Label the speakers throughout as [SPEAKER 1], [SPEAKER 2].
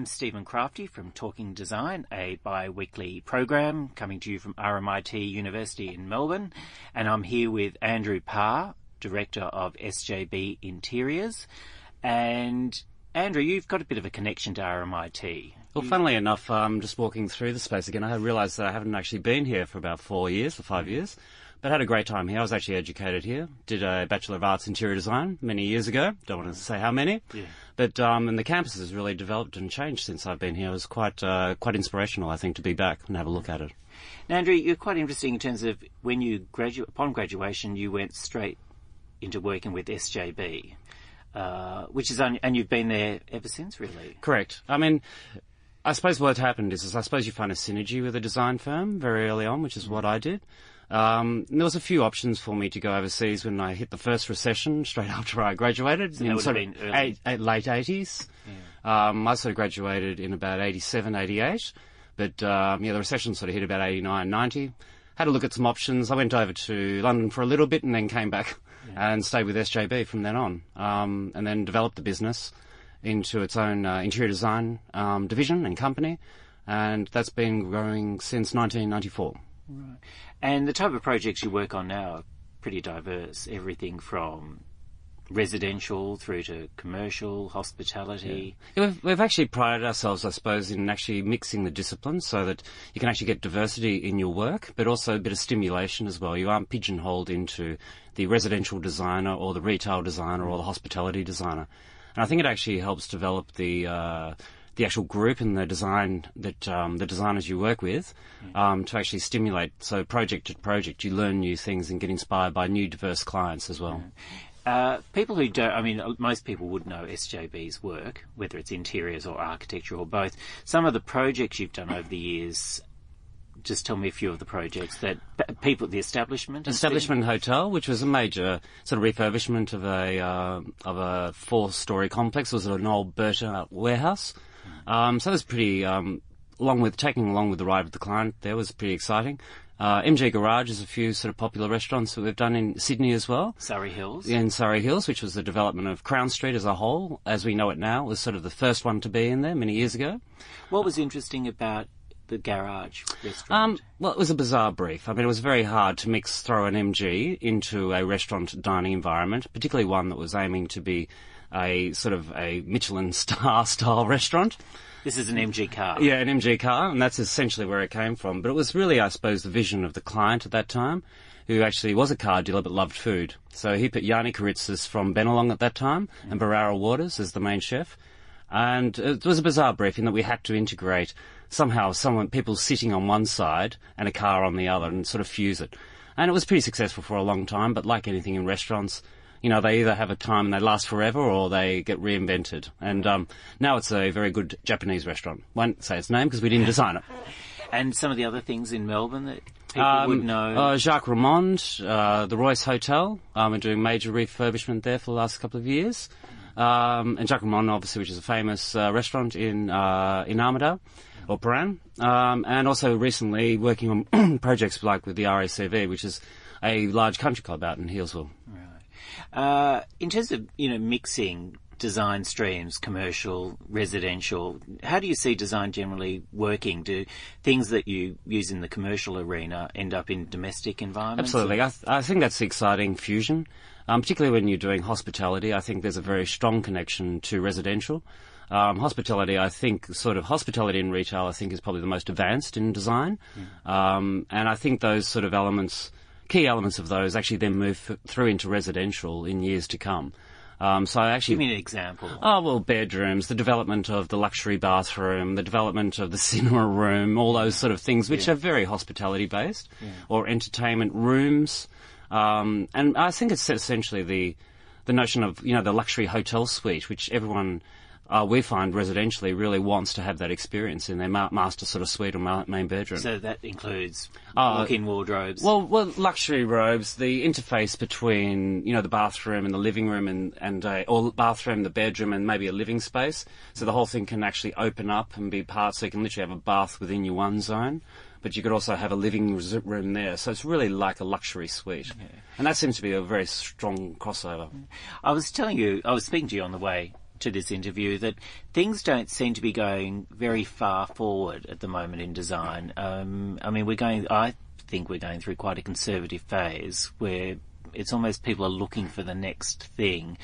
[SPEAKER 1] I'm Stephen Crafti from Talking Design, a bi-weekly program coming to you from RMIT University in Melbourne. And I'm here with Andrew Parr, Director of SJB Interiors. And Andrew, you've got a bit of a connection to RMIT.
[SPEAKER 2] Well, funnily enough, I'm um, just walking through the space again, I realised that I haven't actually been here for about four years or five years, but had a great time here. I was actually educated here. Did a Bachelor of Arts Interior Design many years ago. Don't want to say how many.
[SPEAKER 1] Yeah.
[SPEAKER 2] But um, and the campus has really developed and changed since I've been here. It was quite uh, quite inspirational, I think, to be back and have a look at it.
[SPEAKER 1] Now, Andrew, you're quite interesting in terms of when you graduate, upon graduation, you went straight into working with SJB, uh, which is, un- and you've been there ever since, really.
[SPEAKER 2] Correct. I mean, I suppose what happened is, is I suppose you find a synergy with a design firm very early on, which is what I did. Um, there was a few options for me to go overseas when I hit the first recession straight after I graduated.
[SPEAKER 1] that
[SPEAKER 2] in
[SPEAKER 1] would
[SPEAKER 2] sort
[SPEAKER 1] have
[SPEAKER 2] of
[SPEAKER 1] been early.
[SPEAKER 2] eight, eight, late 80s. Um, I sort of graduated in about 87, 88. But um, yeah, the recession sort of hit about 89, 90. Had a look at some options. I went over to London for a little bit and then came back and stayed with SJB from then on. Um, and then developed the business into its own uh, interior design um, division and company. And that's been growing since 1994.
[SPEAKER 1] And the type of projects you work on now are pretty diverse. Everything from residential through to commercial, hospitality.
[SPEAKER 2] Yeah, we've, we've actually prided ourselves, I suppose, in actually mixing the disciplines so that you can actually get diversity in your work, but also a bit of stimulation as well. You aren't pigeonholed into the residential designer or the retail designer or the hospitality designer. And I think it actually helps develop the uh, the actual group and the design that um, the designers you work with um, to actually stimulate. So project to project, you learn new things and get inspired by new diverse clients as well.
[SPEAKER 1] Uh, people who don't, I mean, most people would know SJB's work, whether it's interiors or architecture or both. Some of the projects you've done over the years, just tell me a few of the projects that people, the establishment,
[SPEAKER 2] Establishment Hotel, which was a major sort of refurbishment of a uh, of a four-story complex. It was an old Berta warehouse, um, so it was pretty. Um, along with taking along with the ride with the client, there was pretty exciting. Uh, MG Garage is a few sort of popular restaurants that we've done in Sydney as well.
[SPEAKER 1] Surry Hills.
[SPEAKER 2] In Surry Hills, which was the development of Crown Street as a whole, as we know it now, was sort of the first one to be in there many years ago.
[SPEAKER 1] What was interesting about the garage restaurant?
[SPEAKER 2] Um, well, it was a bizarre brief. I mean, it was very hard to mix, throw an MG into a restaurant dining environment, particularly one that was aiming to be a sort of a Michelin star style restaurant.
[SPEAKER 1] this is an MG car.
[SPEAKER 2] Yeah, an MG car, and that's essentially where it came from. But it was really, I suppose, the vision of the client at that time, who actually was a car dealer but loved food. So he put Janni Kyritsis from Bennelong at that time and Berowra Waters as the main chef. And it was a bizarre briefing that we had to integrate somehow someone, people sitting on one side and a car on the other and sort of fuse it. And it was pretty successful for a long time, but like anything in restaurants, you know, they either have a time and they last forever or they get reinvented. And um, now it's a very good Japanese restaurant. Won't say its name because we didn't design it.
[SPEAKER 1] And some of the other things in Melbourne that people
[SPEAKER 2] Um,
[SPEAKER 1] would know.
[SPEAKER 2] Uh, Jacques Reymond, uh, the Royce Hotel. Um, we're doing major refurbishment there for the last couple of years. Um, and Jacques Reymond, obviously, which is a famous uh, restaurant in uh, in Armadale or Prahran. Um, and also recently working on projects like with the RACV, which is a large country club out in Healesville.
[SPEAKER 1] Uh, in terms of you know mixing design streams, commercial, residential, how do you see design generally working? Do things that you use in the commercial arena end up in domestic environments?
[SPEAKER 2] Absolutely. I, th- I think that's the exciting fusion, um, particularly when you're doing hospitality. I think there's a very strong connection to residential. Um, hospitality, I think, sort of hospitality and retail, I think, is probably the most advanced in design. Um, and I think those sort of elements, key elements of those, actually then move f- through into residential in years to come. Um, so I actually
[SPEAKER 1] Give me an example.
[SPEAKER 2] Oh, well, bedrooms, the development of the luxury bathroom, the development of the cinema room, all those sort of things, which are very hospitality based, or entertainment rooms. Um, and I think it's essentially the, the notion of, you know, the luxury hotel suite, which everyone, uh, we find residentially really wants to have that experience in their ma- master sort of suite or ma- main bedroom.
[SPEAKER 1] So that includes
[SPEAKER 2] Uh,
[SPEAKER 1] walk-in wardrobes.
[SPEAKER 2] Well, well, luxury robes, the interface between you know the bathroom and the living room, and and uh, or bathroom, the bedroom, and maybe a living space. So the whole thing can actually open up and be part. So you can literally have a bath within your one zone, but you could also have a living room there. So it's really like a luxury suite, and that seems to be a very strong crossover.
[SPEAKER 1] I was telling you, I was speaking to you on the way to this interview that things don't seem to be going very far forward at the moment in design. Um, I mean, we're going. I think we're going through quite a conservative phase where it's almost people are looking for the next thing.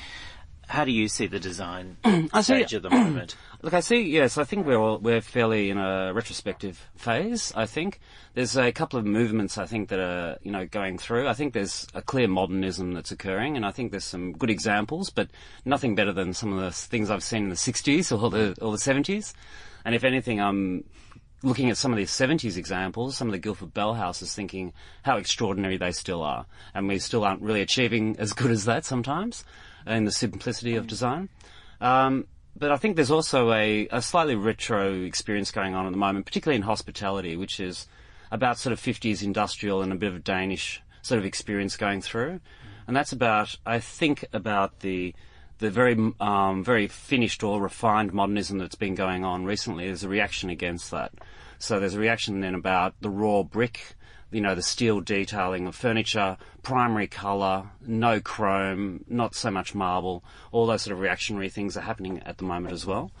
[SPEAKER 1] How do you see the design
[SPEAKER 2] I see-
[SPEAKER 1] stage at the moment?
[SPEAKER 2] Look, I see. Yes, I think we're all, we're fairly in a retrospective phase. I think there's a couple of movements. I think that are you know going through. I think there's a clear modernism that's occurring, and I think there's some good examples, but nothing better than some of the things I've seen in the '60s or the or the '70s. And if anything, I'm looking at some of these 70s examples, some of the Guildford Bell houses, thinking how extraordinary they still are. And we still aren't really achieving as good as that sometimes in the simplicity of design. Um, but I think there's also a, a slightly retro experience going on at the moment, particularly in hospitality, which is about sort of 50s industrial and a bit of a Danish sort of experience going through. And that's about, I think, about the the very um, very finished or refined modernism that's been going on recently. There's a reaction against that. So there's a reaction then about the raw brick, you know, the steel detailing of furniture, primary colour, no chrome, not so much marble. All those sort of reactionary things are happening at the moment as well.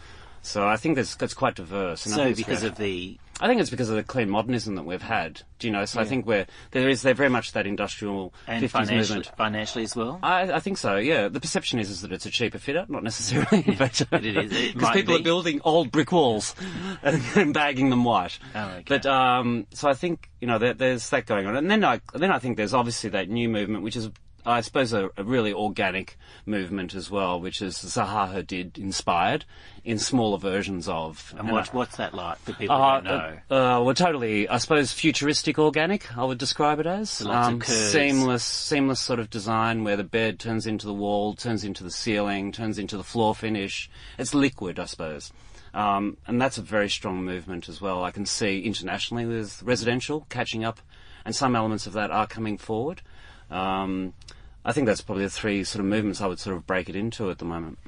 [SPEAKER 2] So I think that's, that's quite diverse. And
[SPEAKER 1] So because of the
[SPEAKER 2] I think it's because of the clean modernism that we've had. Do you know? So I think we're there is they're very much that industrial
[SPEAKER 1] and
[SPEAKER 2] 50s
[SPEAKER 1] financially,
[SPEAKER 2] movement.
[SPEAKER 1] financially as well.
[SPEAKER 2] I, I think so. Yeah, the perception is is that it's a cheaper fitter, not necessarily, but
[SPEAKER 1] But it is.
[SPEAKER 2] Because people
[SPEAKER 1] be.
[SPEAKER 2] are building old brick walls and, and bagging them white.
[SPEAKER 1] Oh, okay.
[SPEAKER 2] But um, so I think you know there, there's that going on, and then I then I think there's obviously that new movement, which is. I suppose a, a really organic movement as well, which is Zaha Hadid inspired in smaller versions of.
[SPEAKER 1] and
[SPEAKER 2] I-
[SPEAKER 1] what, what's that like for people who
[SPEAKER 2] uh,
[SPEAKER 1] don't know?
[SPEAKER 2] uh, uh, well, totally. I suppose futuristic organic. I would describe it as Um, seamless, seamless sort of design where the bed turns into the wall, turns into the ceiling, turns into the floor finish. It's liquid, I suppose. Um, and that's a very strong movement as well. I can see internationally with residential catching up, and some elements of that are coming forward. Um, I think that's probably the three sort of movements I would sort of break it into at the moment.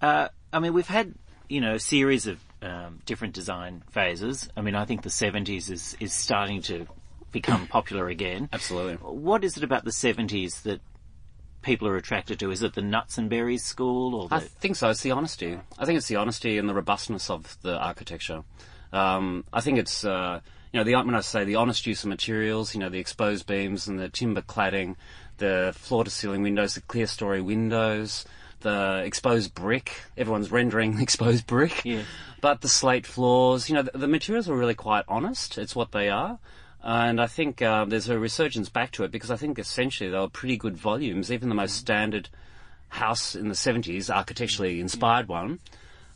[SPEAKER 1] Uh, I mean, we've had you know a series of um, different design phases. I mean, I think the seventies is is starting to become popular again.
[SPEAKER 2] Absolutely.
[SPEAKER 1] What is it about the seventies that people are attracted to? Is it the nuts and berries school, or the,
[SPEAKER 2] I think so. It's the honesty. I think it's the honesty and the robustness of the architecture. Um, I think it's uh, you know the when I say the honest use of materials, you know the exposed beams and the timber cladding, the floor to ceiling windows, the clerestory windows, the exposed brick. Everyone's rendering exposed brick.
[SPEAKER 1] Yeah.
[SPEAKER 2] But the slate floors, you know, the, the materials are really quite honest. It's what they are. And I think uh, there's a resurgence back to it because I think essentially they were pretty good volumes. Even the most standard house in the 70s, architecturally inspired one,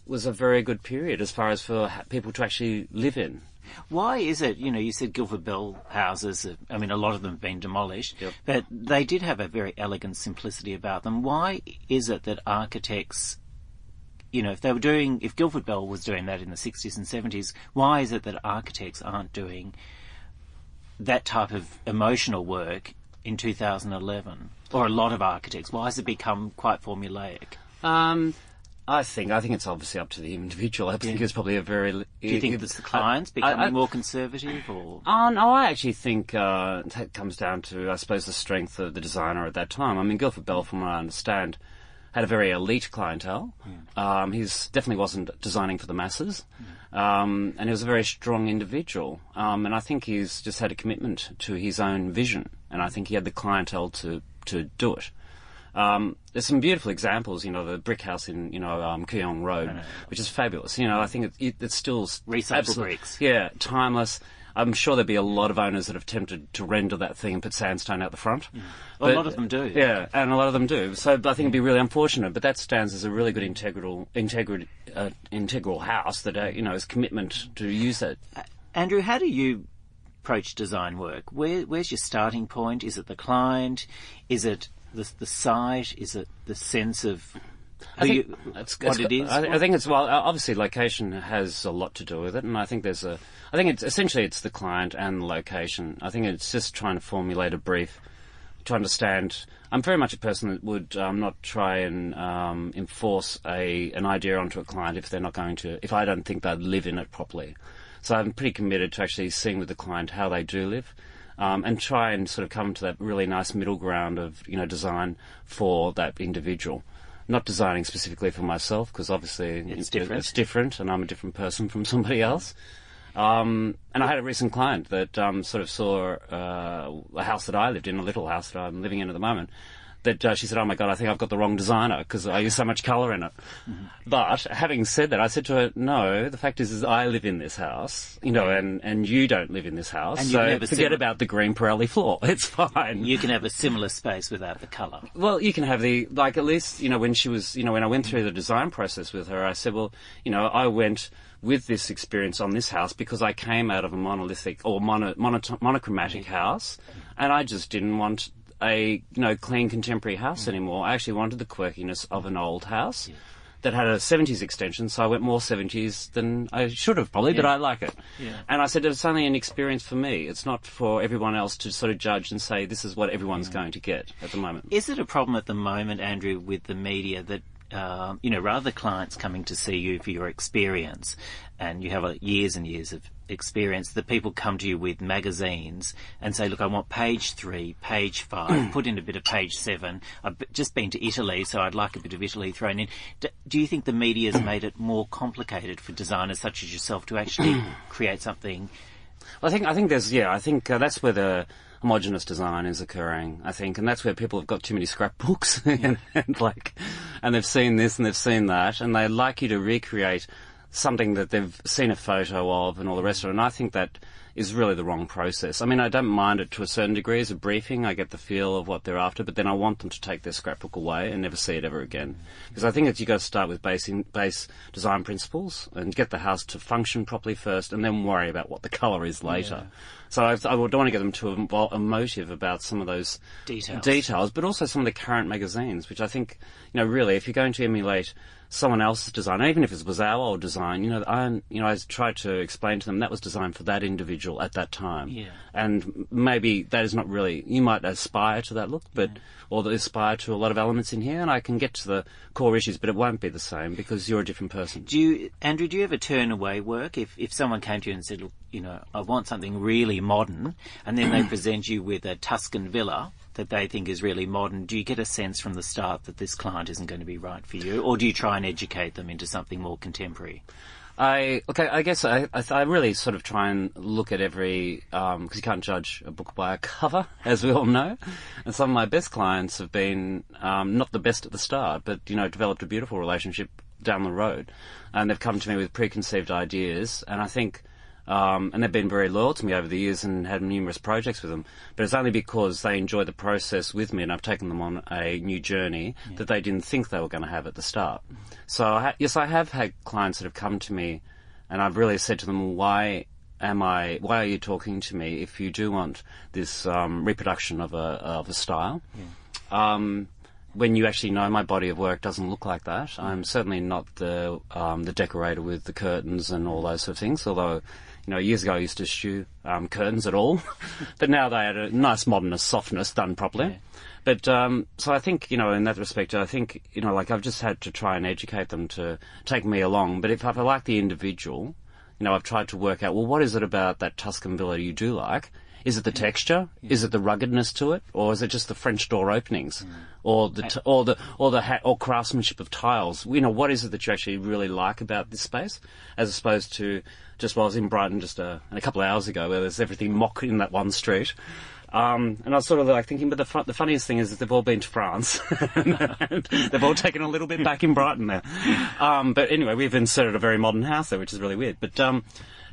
[SPEAKER 2] was a very good period as far as for people to actually live in.
[SPEAKER 1] Why is it, you know, you said Guildford Bell houses, uh, I mean, a lot of them have been demolished,
[SPEAKER 2] Yep.
[SPEAKER 1] but they did have a very elegant simplicity about them. Why is it that architects, you know, if they were doing, if Guildford Bell was doing that in the 60s and 70s, why is it that architects aren't doing that type of emotional work in 2011? Or a lot of architects? Why has it become quite formulaic?
[SPEAKER 2] Um, I think I think it's obviously up to the individual. I think it's probably a very. Do
[SPEAKER 1] you think it's the clients becoming more conservative or?
[SPEAKER 2] Oh, no, I actually think uh, that comes down to, I suppose, the strength of the designer at that time. I mean, Guildford Bell, from what I understand, had a very elite clientele. Um, he's definitely wasn't designing for the masses, um, and he was a very strong individual. Um, and I think he's just had a commitment to his own vision, and I think he had the clientele to to do it. Um, there's some beautiful examples, you know, the brick house in, you know, um, Kooyong Road, which is fabulous. You know, I think it, it, it's still
[SPEAKER 1] Recycled
[SPEAKER 2] absolute-
[SPEAKER 1] bricks.
[SPEAKER 2] Yeah, timeless. I'm sure there'd be a lot of owners that have tempted to render that thing and put sandstone out the front.
[SPEAKER 1] Well,
[SPEAKER 2] But-
[SPEAKER 1] a lot of them do.
[SPEAKER 2] Yeah, and a lot of them do. So I think it'd be really unfortunate, but that stands as a really good integral, integral, uh, integral house that uh, you know is commitment to use that.
[SPEAKER 1] Andrew, how do you approach design work? Where, where's your starting point? Is it the client? Is it the, the site? Is it the sense of who
[SPEAKER 2] think
[SPEAKER 1] you,
[SPEAKER 2] It's,
[SPEAKER 1] what
[SPEAKER 2] it's-
[SPEAKER 1] it is?
[SPEAKER 2] I, I think it's well. Obviously, location has a lot to do with it, and I think there's a. I think it's essentially it's the client and the location. I think it's just trying to formulate a brief to understand. I'm very much a person that would um, not try and um, enforce a an idea onto a client if they're not going to. If I don't think they'd live in it properly, so I'm pretty committed to actually seeing with the client how they do live. Um, and try and sort of come to that really nice middle ground of you know design for that individual not designing specifically for myself because obviously
[SPEAKER 1] It's
[SPEAKER 2] it-
[SPEAKER 1] different.
[SPEAKER 2] It's different, and I'm a different person from somebody else. Um, and I had a recent client that um, sort of saw uh, a house that I lived in, a little house that I'm living in at the moment. That uh, she said, "Oh my god, I think I've got the wrong designer because I use so much colour in it."
[SPEAKER 1] Mm-hmm.
[SPEAKER 2] But having said that, I said to her, "No, the fact is, is I live in this house, you know, and, and you don't live in this house.
[SPEAKER 1] And
[SPEAKER 2] so
[SPEAKER 1] never
[SPEAKER 2] forget about the green Pirelli floor. It's fine."
[SPEAKER 1] You can have a similar space without the colour.
[SPEAKER 2] Well, you can have the like at least you know when she was you know when I went through the design process with her, I said, well, you know, I went with this experience on this house because I came out of a monolithic or mono, mono, monochromatic house, and I just didn't want a you know clean contemporary house anymore. I actually wanted the quirkiness of an old house. That had a 70s extension, so I went more 70s than I should have probably, but I like it.
[SPEAKER 1] Yeah.
[SPEAKER 2] And I said it's only an experience for me. It's not for everyone else to sort of judge and say this is what everyone's going to get at the moment.
[SPEAKER 1] Is it a problem at the moment, Andrew, with the media that um, you know, rather clients coming to see you for your experience, and you have years and years of experience, that people come to you with magazines and say, "Look, I want page three, page five, put in a bit of page seven. I've just been to Italy, so I'd like a bit of Italy thrown in." D- do you think the media's made it more complicated for designers such as yourself to actually create something?
[SPEAKER 2] Well, I think I think there's yeah I think uh, that's where the homogenous design is occurring. I think, and that's where people have got too many scrapbooks and, and like, and they've seen this and they've seen that, and they like you to recreate something that they've seen a photo of and all the rest of it. And I think that is really the wrong process. I mean, I don't mind it to a certain degree as a briefing. I get the feel of what they're after, but then I want them to take their scrapbook away and never see it ever again. Because I think that you've got to start with base, in, base design principles and get the house to function properly first, and then worry about what the colour is later. So I, I don't want to get them too emo- emotive about some of those
[SPEAKER 1] Details.
[SPEAKER 2] details, but also some of the current magazines, which I think, you know, really, if you're going to emulate someone else's design, even if it was our old design, you know, I, you know, I tried to explain to them that was designed for that individual at that time.
[SPEAKER 1] Yeah.
[SPEAKER 2] And maybe that is not really, you might aspire to that look, but, or aspire to a lot of elements in here, and I can get to the core issues, but it won't be the same because you're a different person.
[SPEAKER 1] Do you, Andrew? Do you ever turn away work if if someone came to you and said, "Look, you know, I want something really modern," and then they present you with a Tuscan villa that they think is really modern? Do you get a sense from the start that this client isn't going to be right for you, or do you try and educate them into something more contemporary?
[SPEAKER 2] I okay. I guess I, I, I really sort of try and look at every because you can't judge a book by a cover, as we all know. And some of my best clients have been um, not the best at the start, but you know, developed a beautiful relationship down the road, and they've come to me with preconceived ideas. And I think, um, and they've been very loyal to me over the years and had numerous projects with them. But it's only because they enjoy the process with me, and I've taken them on a new journey that they didn't think they were going to have at the start. So I ha- yes, I have had clients that have come to me, and I've really said to them, why am I? Why are you talking to me if you do want this um, reproduction of a of a style? Um, when you actually know my body of work doesn't look like that. I'm certainly not the um, the decorator with the curtains and all those sort of things. Although, you know, years ago I used to eschew um, curtains at all, but now they had a nice modernist softness done properly. But um, so I think you know in that respect, I think you know like I've just had to try and educate them to take me along. But if, if I like the individual, you know, I've tried to work out well what is it about that Tuscan villa you do like. Is it the texture? Is it the ruggedness to it, or is it just the French door openings, or the t- or the or the ha- or craftsmanship of tiles? You know, what is it that you actually really like about this space, as opposed to just while I was in Brighton just a, a couple of hours ago, where there's everything mock in that one street. Um, and I was sort of like thinking, but the, fu- the funniest thing is that they've all been to France. they've all taken a little bit back in Brighton there. Um, but anyway, we've inserted a very modern house there, which is really weird. But um,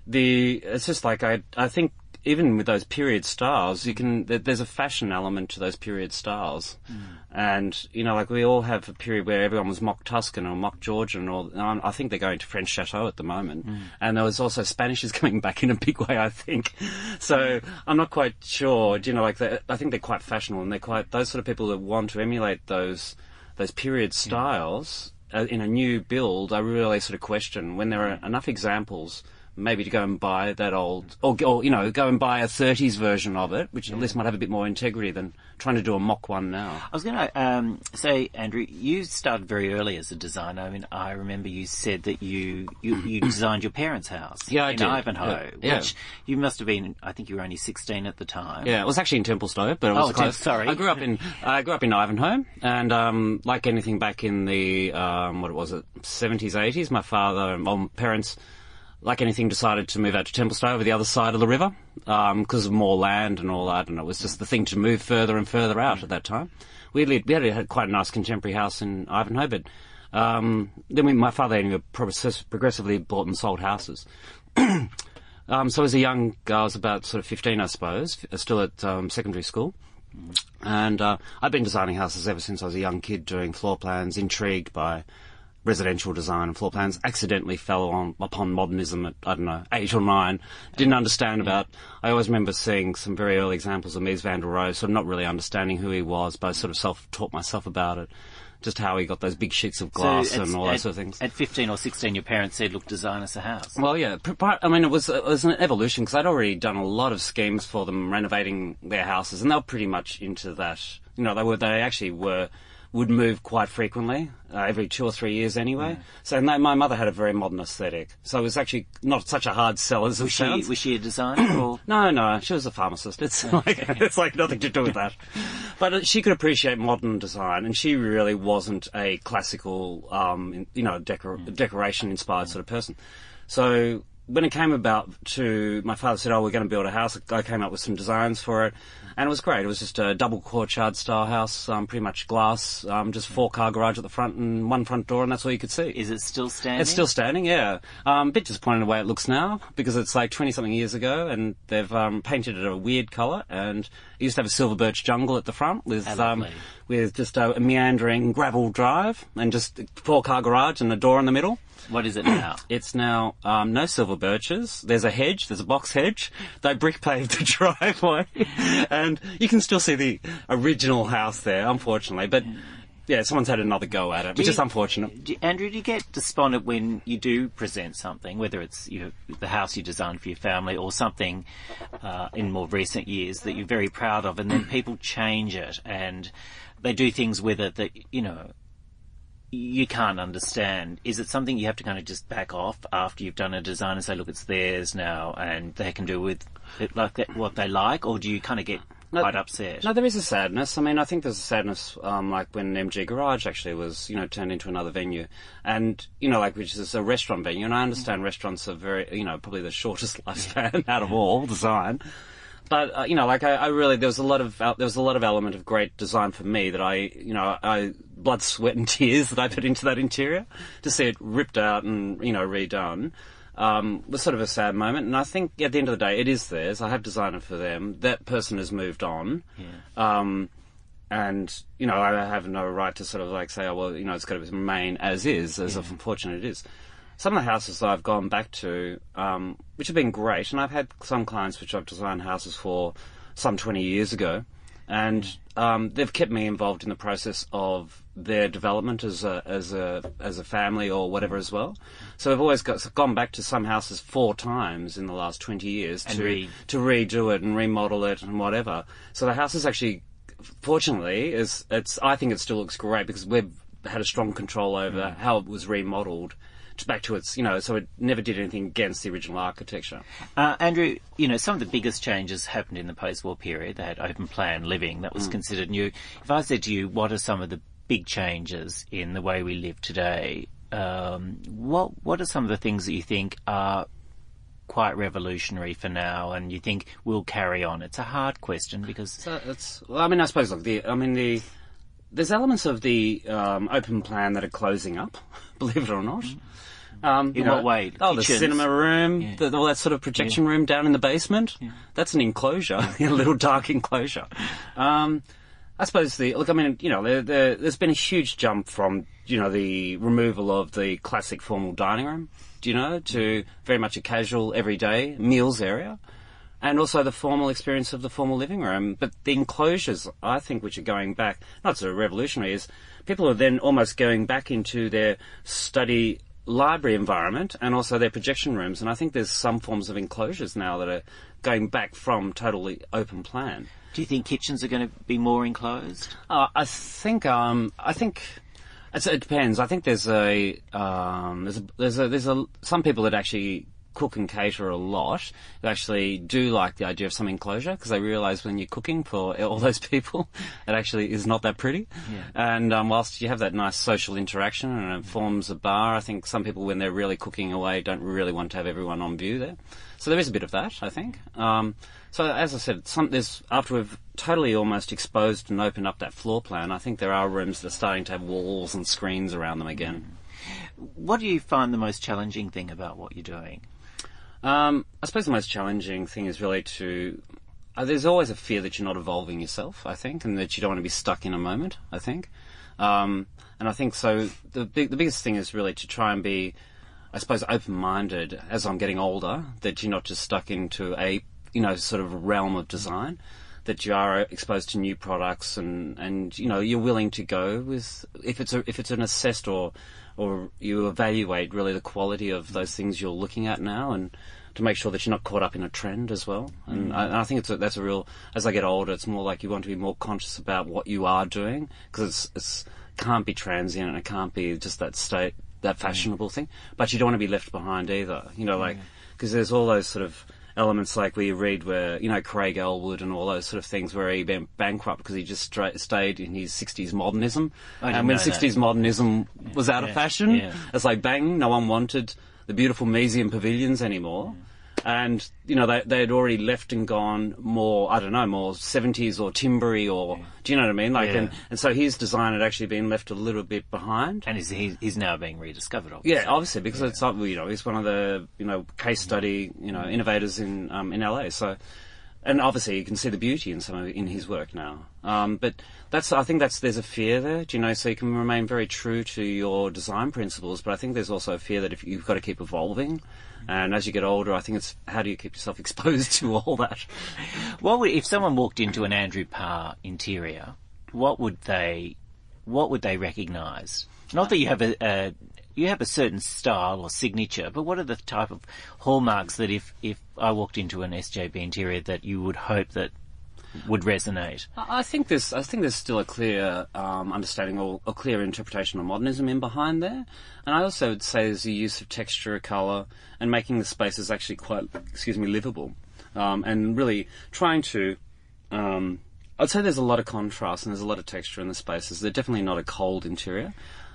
[SPEAKER 2] the it's just like I I think even with those period styles, you can there's a fashion element to those period styles, hmm. and you know like we all have a period where everyone was mock Tuscan or mock Georgian, or I think they're going to French chateau at the moment, hmm. and there was also Spanish is coming back in a big way, I think. So I'm not quite sure. You know, like I think they're quite fashionable, and they're quite those sort of people that want to emulate those those period hmm. styles uh, in a new build. I really sort of question when there are enough examples maybe to go and buy that old, or, or you know, go and buy a 30s version of it, which at least might have a bit more integrity than trying to do a mock one now.
[SPEAKER 1] I was going to um, say, Andrew, you started very early as a designer. I mean, I remember you said that you you, you designed your parents' house
[SPEAKER 2] Yeah, I
[SPEAKER 1] in
[SPEAKER 2] did.
[SPEAKER 1] Ivanhoe,
[SPEAKER 2] Yeah.
[SPEAKER 1] which you must have been. I think you were only sixteen at the time.
[SPEAKER 2] Yeah, it was actually in Templestowe, but it was
[SPEAKER 1] Oh,
[SPEAKER 2] close.
[SPEAKER 1] Sorry.
[SPEAKER 2] I grew up in I grew up in Ivanhoe, and um, like anything back in the um, what was it, seventies, eighties, my father and my parents, like anything, decided to move out to Templestowe over the other side of the river because of more land and all that, and it was just the thing to move further and further out at that time. We had, quite a nice contemporary house in Ivanhoe, but um, then we, my father progress- progressively bought and sold houses. Um, so as a young guy, I was about sort of 15, I suppose, still at um, secondary school. And uh, I've been designing houses ever since I was a young kid, doing floor plans, intrigued by residential design and floor plans. Accidentally fell on upon modernism at I don't know eight or nine. Didn't understand about. I always remember seeing some very early examples of Mies van der Rohe, sort of not really understanding who he was, but I sort of self-taught myself about it. Just how he got those big sheets of glass
[SPEAKER 1] at-
[SPEAKER 2] and all
[SPEAKER 1] at,
[SPEAKER 2] that sort of things.
[SPEAKER 1] At fifteen or sixteen, your parents said, "Look, design us a house."
[SPEAKER 2] Well, yeah. I mean, it was it was an evolution because I'd already done a lot of schemes for them renovating their houses, and they were pretty much into that. You know, they were they actually were would move quite frequently, uh, every two or three years anyway. So, and they, my mother had a very modern aesthetic, so it was actually not such a hard sell as it
[SPEAKER 1] was she
[SPEAKER 2] sounds.
[SPEAKER 1] was she a designer or?
[SPEAKER 2] No, no, she was a pharmacist. It's like it's like nothing to do with that. But uh, she could appreciate modern design, and she really wasn't a classical, um, you know, decor- decoration-inspired sort of person. So when it came about to my father said, "Oh, we're going to build a house," I came up with some designs for it, and it was great. It was just a double courtyard style house, um, pretty much glass, um, just four car garage at the front and one front door, and that's all you could see.
[SPEAKER 1] Is it still standing?
[SPEAKER 2] It's still standing, yeah. Um, a bit disappointed the way it looks now because it's like 20 something years ago and they've um, painted it a weird colour and it used to have a silver birch jungle at the front with um, with just a, a meandering gravel drive and just four car garage and a door in the middle.
[SPEAKER 1] What is it now?
[SPEAKER 2] It's now um, no silver birches. There's a hedge. There's a box hedge. They brick paved the driveway, and you can still see the original house there. Unfortunately, but yeah, someone's had another go at it, which
[SPEAKER 1] you-
[SPEAKER 2] is unfortunate.
[SPEAKER 1] Do, Andrew, do you get despondent when you do present something, whether it's you the house you designed for your family or something uh, in more recent years that you're very proud of, and then people change it and they do things with it that you know you can't understand. Is it something you have to kind of just back off after you've done a design and say, "Look, it's theirs now," and they can do with it like that what they like, or do you kind of get
[SPEAKER 2] No-
[SPEAKER 1] quite upset?
[SPEAKER 2] No, there is a sadness. I mean, I think there's a sadness, um, like when MG Garage actually was, you know, turned into another venue, and you know, like which is a restaurant venue. And I understand restaurants are very, you know, probably the shortest lifespan out of all design. But uh, you know, like I, I really, there was a lot of uh, there was a lot of element of great design for me that I, you know, I blood, sweat, and tears that I put into that interior to see it ripped out and you know redone um, was sort of a sad moment. And I think at the end of the day, it is theirs. I have designed it for them. That person has moved on. Um, and, you know, I have no right to sort of like say, oh, well, you know, it's got to remain as is, as unfortunate it is. Some of the houses that I've gone back to, um, which have been great, and I've had some clients which I've designed houses for some 20 years ago, and um, they've kept me involved in the process of their development as a as a as a family or whatever as well. So I've always got gone back to some houses four times in the last 20 years
[SPEAKER 1] And
[SPEAKER 2] to
[SPEAKER 1] re-
[SPEAKER 2] to redo it and remodel it and whatever. So the house is actually, fortunately, is it's. I think it still looks great because we've had a strong control over how it was remodeled back to its, you know, so it never did anything against the original architecture.
[SPEAKER 1] Uh, Andrew, you know, some of the biggest changes happened in the post-war period. They had open plan living that was considered new. If I said to you, what are some of the big changes in the way we live today? Um, what What are some of the things that you think are quite revolutionary for now, and you think will carry on? It's a hard question because
[SPEAKER 2] So it's. Well, I mean, I suppose. Look, the. I mean, the. There's elements of the um, open plan that are closing up, believe it or not. Um,
[SPEAKER 1] In what way?
[SPEAKER 2] Oh, the
[SPEAKER 1] Kitchens?
[SPEAKER 2] cinema room, the, all that sort of projection room down in the basement. That's an enclosure, a little dark enclosure. Um, I suppose the look. I mean, you know, there, there, there's been a huge jump from you know the removal of the classic formal dining room, do you know, to very much a casual, everyday meals area and also the formal experience of the formal living room. But the enclosures, I think, which are going back, not so revolutionary, is people are then almost going back into their study library environment and also their projection rooms. And I think there's some forms of enclosures now that are going back from totally open plan.
[SPEAKER 1] Do you think kitchens are going to be more enclosed?
[SPEAKER 2] Uh, I think um, I think it's, it depends. I think there's a um, there's a there's a there's a some people that actually cook and cater a lot actually do like the idea of some enclosure because they realise when you're cooking for all those people, it actually is not that pretty.
[SPEAKER 1] Yeah.
[SPEAKER 2] And um, whilst you have that nice social interaction and it forms a bar, I think some people when they're really cooking away don't really want to have everyone on view there. So there is a bit of that, I think. Um, so as I said, some, there's after we've totally almost exposed and opened up that floor plan, I think there are rooms that are starting to have walls and screens around them again.
[SPEAKER 1] What do you find the most challenging thing about what you're doing?
[SPEAKER 2] Um, I suppose the most challenging thing is really to. Uh, there's always a fear that you're not evolving yourself, I think, and that you don't want to be stuck in a moment, I think. Um, and I think so. The, big, the biggest thing is really to try and be, I suppose, open minded as I'm getting older, that you're not just stuck into a, you know, sort of realm of design. That you are exposed to new products and, and you know you're willing to go with if it's a, if it's an assessed or or you evaluate really the quality of those things you're looking at now and to make sure that you're not caught up in a trend as well. And, mm. I, and I, think it's a, that's a real, as I get older, it's more like you want to be more conscious about what you are doing because it's, it's can't be transient and it can't be just that state, that fashionable thing. But you don't want to be left behind either. You know, like, because there's all those sort of elements like we read where, you know, Craig Ellwood and all those sort of things where he went bankrupt because he just stra- stayed in his 60s modernism. And when
[SPEAKER 1] know that.
[SPEAKER 2] 60s modernism was out
[SPEAKER 1] Yeah.
[SPEAKER 2] of fashion,
[SPEAKER 1] Yeah.
[SPEAKER 2] it's like bang, no one wanted the beautiful museum pavilions anymore. And, you know, they, they'd already left and gone more, I don't know, more 70s or timbery or, do you know what I mean? Like,
[SPEAKER 1] Yeah.
[SPEAKER 2] and, and so his design had actually been left a little bit behind.
[SPEAKER 1] And is he, he's now being rediscovered, obviously.
[SPEAKER 2] Yeah, obviously, because it's not, you know, he's one of the, you know, case study, you know, innovators in um, in LA. So, and obviously, you can see the beauty in some of in his work now. Um, but that's, I think that's there's a fear there, do you know, so you can remain very true to your design principles. But I think there's also a fear that if you've got to keep evolving, and as you get older, I think it's how do you keep yourself exposed to all that?
[SPEAKER 1] What would, if someone walked into an Andrew Parr interior, what would they, what would they recognise? Not that you have a, a, you have a certain style or signature, but what are the type of hallmarks that if, if I walked into an SJB interior that you would hope that would resonate?
[SPEAKER 2] I think there's, I think there's still a clear um, understanding or a clear interpretation of modernism in behind there, and I also would say there's the use of texture, colour, and making the spaces actually quite, excuse me, livable, um, and really trying to. Um, I'd say there's a lot of contrast and there's a lot of texture in the spaces. They're definitely not a cold interior.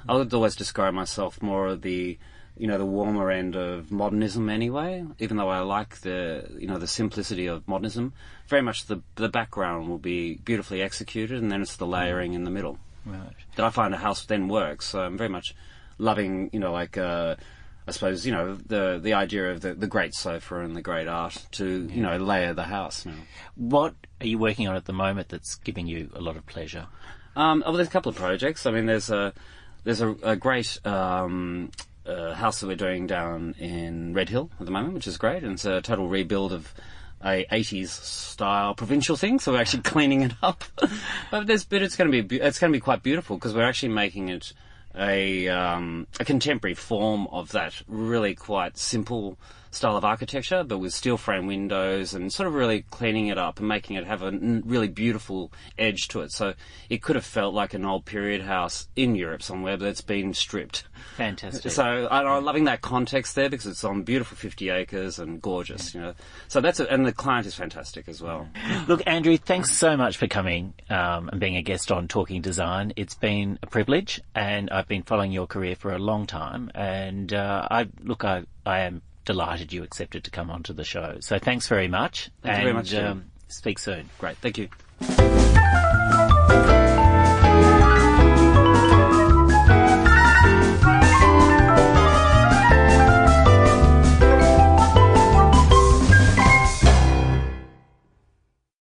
[SPEAKER 2] I would always describe myself more of the, you know, the warmer end of modernism anyway. Even though I like the, you know, the simplicity of modernism, very much the the background will be beautifully executed, and then it's the layering in the middle
[SPEAKER 1] Right.
[SPEAKER 2] that I find a house then works. So I'm very much loving, you know, like uh, I suppose you know the the idea of the the great sofa and the great art to you know layer the house now.
[SPEAKER 1] What are you working on at the moment that's giving you a lot of pleasure?
[SPEAKER 2] Um, oh, well, there's a couple of projects. I mean, there's a there's a, a great um, uh, house that we're doing down in Red Hill at the moment, which is great, and it's a total rebuild of a 80s style provincial thing. So we're actually cleaning it up. but there's, but it's going to be be- it's going to be quite beautiful because we're actually making it a um, a contemporary form of that really quite simple style of architecture, but with steel frame windows and sort of really cleaning it up and making it have a really beautiful edge to it. So it could have felt like an old period house in Europe somewhere, but it's been stripped.
[SPEAKER 1] Fantastic.
[SPEAKER 2] So I, I'm loving that context there because it's on beautiful 50 acres and gorgeous, you know. So that's a, and the client is fantastic as well.
[SPEAKER 1] Look, Andrew, thanks so much for coming um, and being a guest on Talking Design. It's been a privilege, and I've been following your career for a long time. And uh, I look, I, I am delighted you accepted to come onto the show. So thanks very much.
[SPEAKER 2] Thank you
[SPEAKER 1] and,
[SPEAKER 2] very much,
[SPEAKER 1] Um, speak soon.
[SPEAKER 2] Great, thank you.